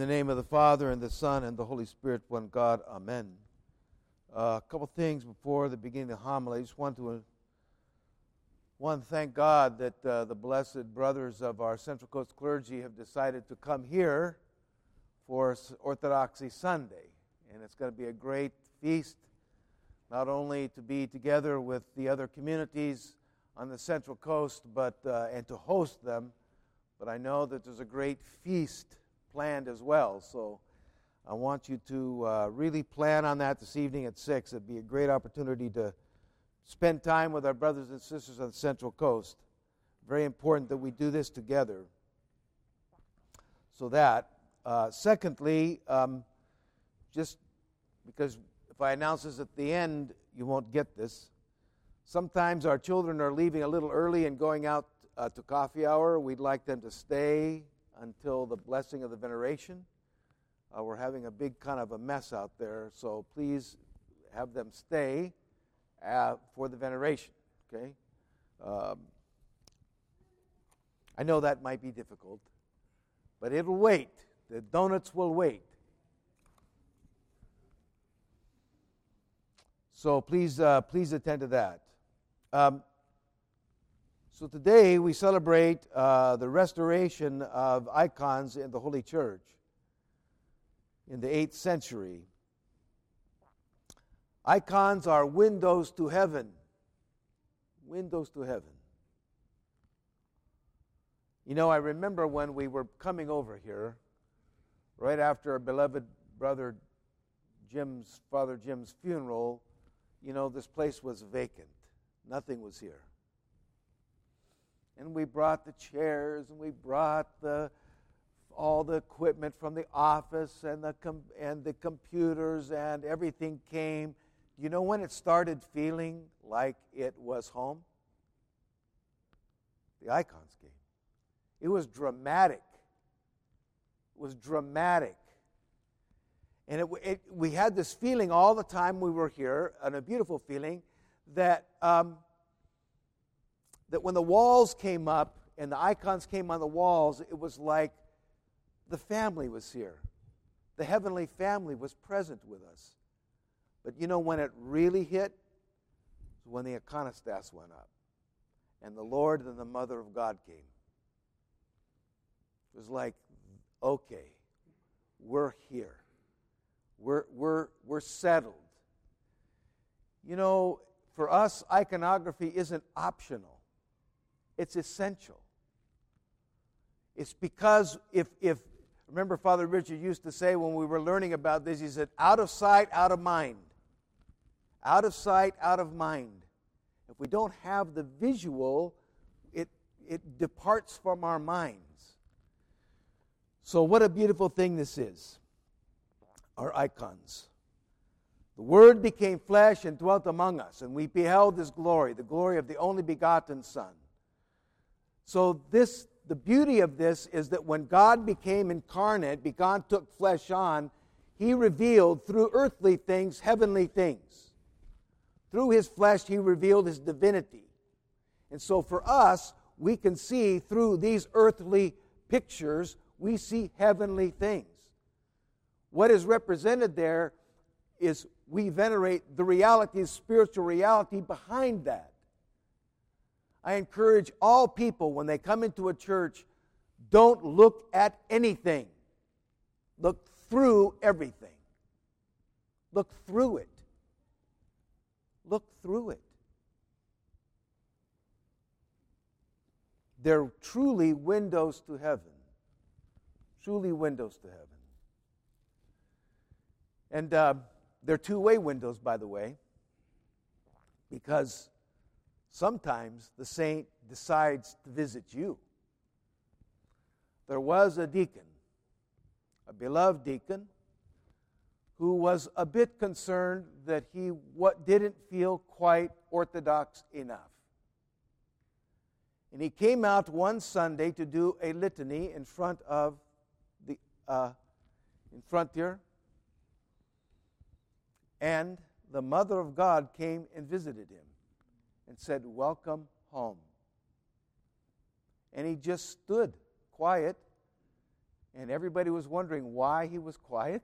the name of the Father, and the Son, and the Holy Spirit, one God. Amen. Uh, a couple things before the beginning of the homily. I just want to, want thank God that uh, the blessed brothers of our Central Coast clergy have decided to come here for Orthodoxy Sunday. And it's going to be a great feast, not only to be together with the other communities on the Central Coast, but uh, and to host them. But I know that there's a great feast planned as well. So I want you to uh, really plan on that this evening at 6. It'd be a great opportunity to spend time with our brothers and sisters on the Central Coast. Very important that we do this together. So that. Uh, secondly, um, just because if I announce this at the end, you won't get this. Sometimes our children are leaving a little early and going out uh, to coffee hour. We'd like them to stay until the blessing of the veneration. Uh, we're having a big kind of a mess out there, so please have them stay uh, for the veneration. Okay? Um, I know that might be difficult, but it'll wait. The donuts will wait. So please, uh, please attend to that. Um, so today we celebrate uh, the restoration of icons in the Holy Church in the 8th century. Icons are windows to heaven. Windows to heaven. You know, I remember when we were coming over here, right after our beloved brother Jim's, Father Jim's funeral, you know, this place was vacant. Nothing was here and we brought the chairs and we brought the all the equipment from the office and the com- and the computers and everything came. You know when it started feeling like it was home? The icons came. It was dramatic. It was dramatic. And it, it, we had this feeling all the time we were here, and a beautiful feeling, that um, that when the walls came up and the icons came on the walls, it was like the family was here. The heavenly family was present with us. But you know when it really hit? when the iconostas went up and the Lord and the Mother of God came. It was like, okay, we're here. We're, we're, we're settled. You know, for us, iconography isn't optional. It's essential. It's because if, if, remember, Father Richard used to say when we were learning about this, he said, out of sight, out of mind. Out of sight, out of mind. If we don't have the visual, it, it departs from our minds. So, what a beautiful thing this is our icons. The Word became flesh and dwelt among us, and we beheld His glory, the glory of the only begotten Son so this the beauty of this is that when God became incarnate, God took flesh on, he revealed through earthly things heavenly things. Through his flesh he revealed his divinity. And so for us, we can see through these earthly pictures, we see heavenly things. What is represented there is we venerate the reality, spiritual reality behind that. I encourage all people when they come into a church, don't look at anything. Look through everything. Look through it. Look through it. They're truly windows to heaven. Truly windows to heaven. And uh, they're two way windows, by the way, because Sometimes the saint decides to visit you. There was a deacon, a beloved deacon, who was a bit concerned that he what didn't feel quite orthodox enough. And he came out one Sunday to do a litany in front of the uh, in front here, and the Mother of God came and visited him and said, Welcome home. And he just stood quiet And everybody was wondering why he was quiet.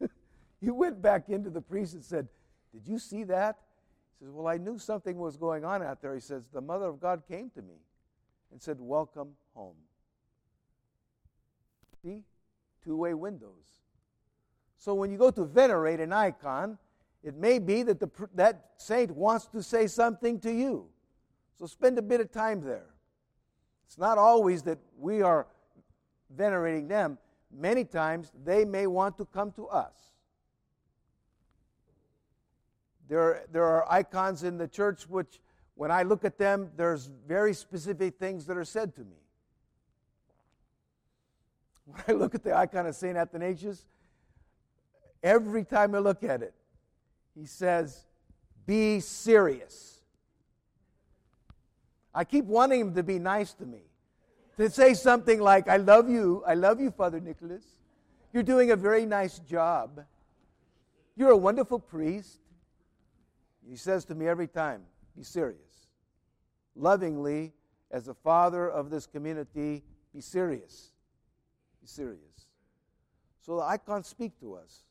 he went back into the priest and said, Did you see that? He says, Well, I knew something was going on out there. He says, The mother of God came to me and said, Welcome home. See? Two way windows. So when you go to venerate an icon, it may be that the, that saint wants to say something to you. So spend a bit of time there. It's not always that we are venerating them. Many times they may want to come to us. There, there are icons in the church which, when I look at them, there's very specific things that are said to me. When I look at the icon of St. Athanasius, every time I look at it, he says, Be serious. I keep wanting him to be nice to me, to say something like, I love you. I love you, Father Nicholas. You're doing a very nice job. You're a wonderful priest. He says to me every time, Be serious. Lovingly, as the father of this community, be serious. Be serious. So the icon speak to us.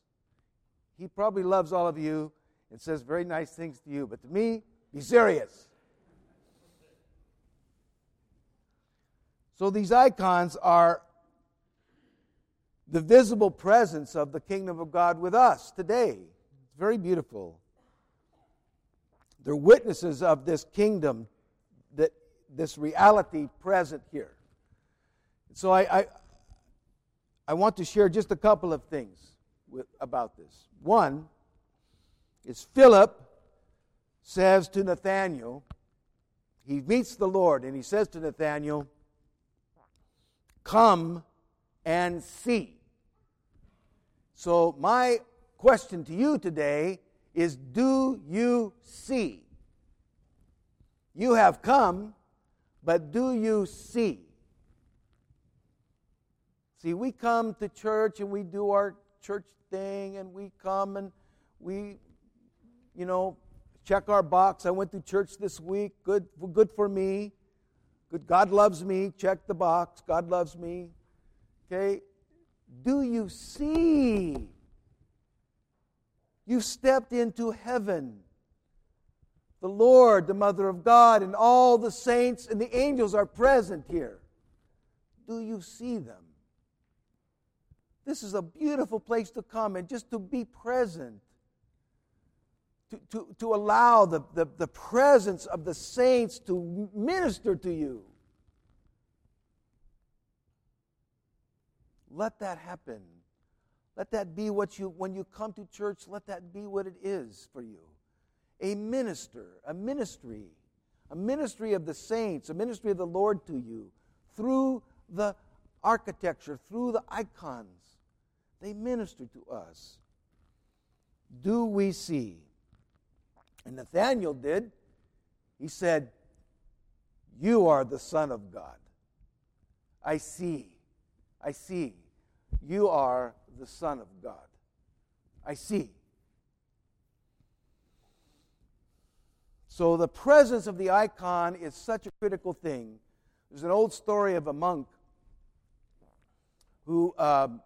He probably loves all of you and says very nice things to you, but to me, be serious. So these icons are the visible presence of the kingdom of God with us today. It's very beautiful. They're witnesses of this kingdom, that this reality present here. So I, I, I want to share just a couple of things with, about this. One is Philip says to Nathanael, he meets the Lord and he says to Nathanael, Come and see. So, my question to you today is Do you see? You have come, but do you see? See, we come to church and we do our church thing and we come and we, you know, check our box. I went to church this week. Good, good for me. Good. God loves me. Check the box. God loves me. Okay. Do you see? You stepped into heaven. The Lord, the Mother of God, and all the saints and the angels are present here. Do you see them? This is a beautiful place to come and just to be present. To, to, to allow the, the, the presence of the saints to minister to you. Let that happen. Let that be what you, when you come to church, let that be what it is for you. A minister, a ministry, a ministry of the saints, a ministry of the Lord to you through the architecture, through the icons. They minister to us. Do we see? And Nathanael did. He said, You are the Son of God. I see. I see. You are the Son of God. I see. So the presence of the icon is such a critical thing. There's an old story of a monk who, um,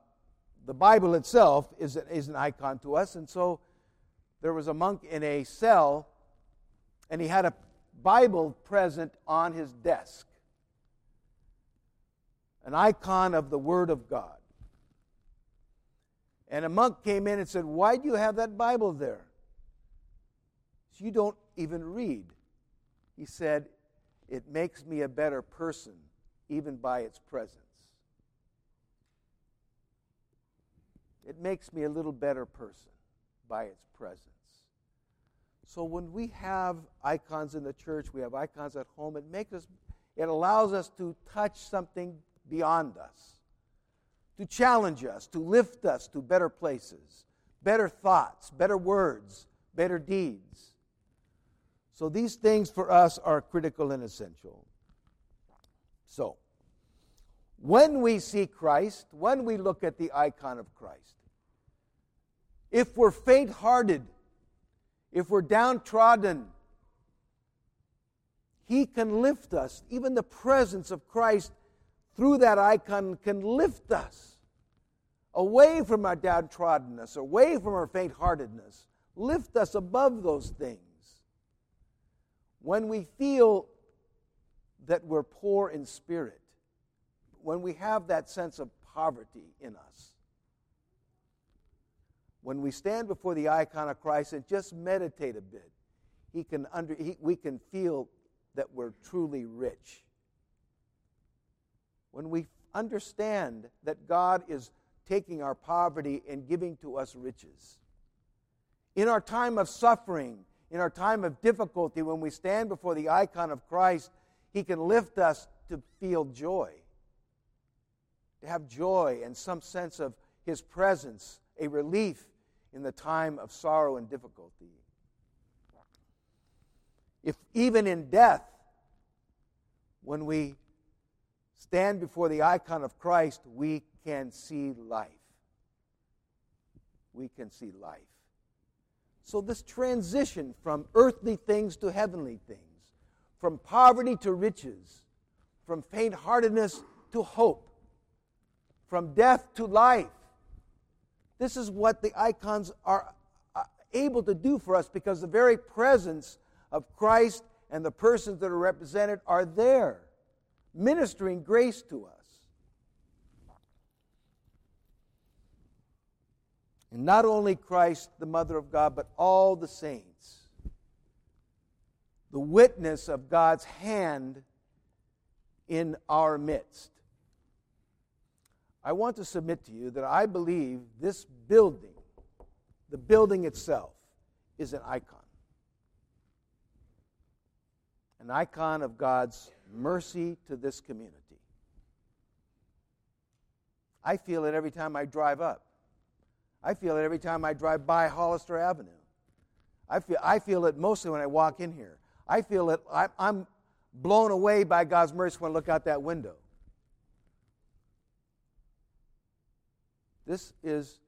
the Bible itself is, is an icon to us, and so there was a monk in a cell, and he had a Bible present on his desk, an icon of the Word of God. And a monk came in and said, Why do you have that Bible there? So you don't even read. He said, It makes me a better person, even by its presence. It makes me a little better person by its presence. So when we have icons in the church, we have icons at home, it makes us it allows us to touch something beyond us to challenge us, to lift us to better places, better thoughts, better words, better deeds. So these things for us are critical and essential. So, when we see Christ, when we look at the icon of Christ, if we're faint hearted, if we're downtrodden, He can lift us. Even the presence of Christ through that icon can lift us. away from our downtroddenness, away from our faint heartedness. Lift us above those things. When we feel that we're poor in spirit, when we have that sense of poverty in us, when we stand before the icon of Christ and just meditate a bit, he can under, he, we can feel that we're truly rich. When we understand that God is taking our poverty and giving to us riches. In our time of suffering, in our time of difficulty, when we stand before the icon of Christ, He can lift us to feel joy, to have joy and some sense of His presence, a relief in the time of sorrow and difficulty. If even in death, when we stand before the icon of Christ, we can see life. We can see life. So, this transition from earthly things to heavenly things, from poverty to riches, from faint heartedness to hope, from death to life, this is what the icons are uh, able to do for us because the very presence of Christ and the persons that are represented are there, ministering grace to us. And not only Christ, the Mother of God, but all the saints. The witness of God's hand in our midst. I want to submit to you that I believe this building, the building itself, is an icon. An icon of God's mercy to this community. I feel it every time I drive up. I feel it every time I drive by Hollister Avenue. I feel, I feel it mostly when I walk in here. I feel it, I, I'm blown away by God's mercy when I look out that window. This is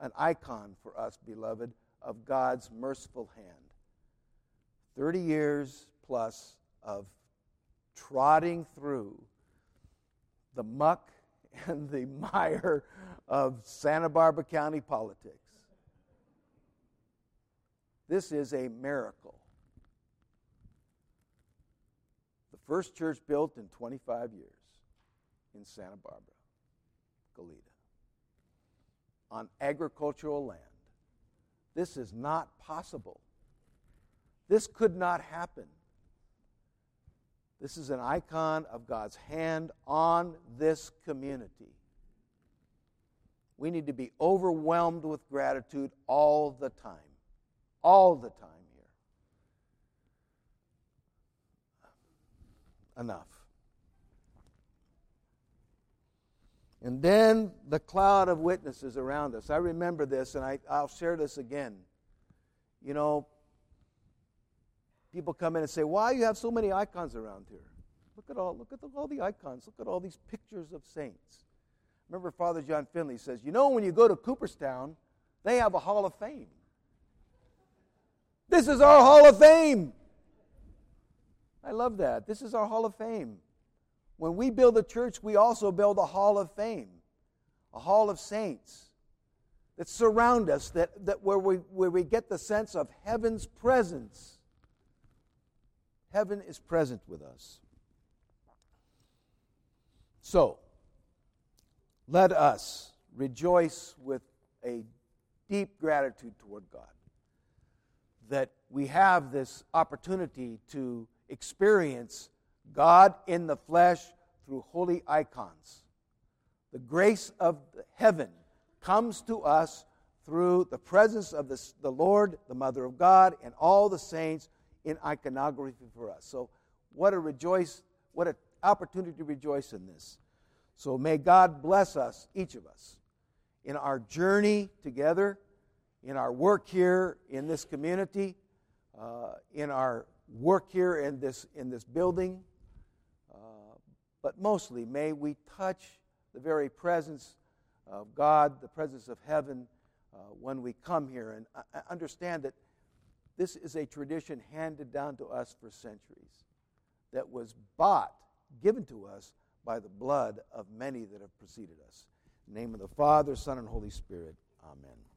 an icon for us, beloved, of God's merciful hand. 30 years plus of trotting through the muck and the mire of Santa Barbara County politics. This is a miracle. The first church built in 25 years in Santa Barbara, Goleta, on agricultural land. This is not possible. This could not happen this is an icon of God's hand on this community. We need to be overwhelmed with gratitude all the time. All the time here. Enough. And then the cloud of witnesses around us. I remember this, and I, I'll share this again. You know, people come in and say, Why you have so many icons around here? Look at all, look at the, all the icons. Look at all these pictures of saints. Remember, Father John Finley says, You know, when you go to Cooperstown, they have a Hall of Fame. This is our Hall of Fame. I love that. This is our Hall of Fame. When we build a church, we also build a Hall of Fame, a Hall of Saints that surround us, that, that where, we, where we get the sense of heaven's presence Heaven is present with us. So, let us rejoice with a deep gratitude toward God that we have this opportunity to experience God in the flesh through holy icons. The grace of heaven comes to us through the presence of the, the Lord, the Mother of God, and all the saints in iconography for us. So, what a rejoice, what an opportunity to rejoice in this. So, may God bless us, each of us, in our journey together, in our work here in this community, uh, in our work here in this, in this building. But mostly, may we touch the very presence of God, the presence of heaven, uh, when we come here and uh, understand that this is a tradition handed down to us for centuries that was bought, given to us by the blood of many that have preceded us. Name of the Father, Son, and Holy Spirit. Amen.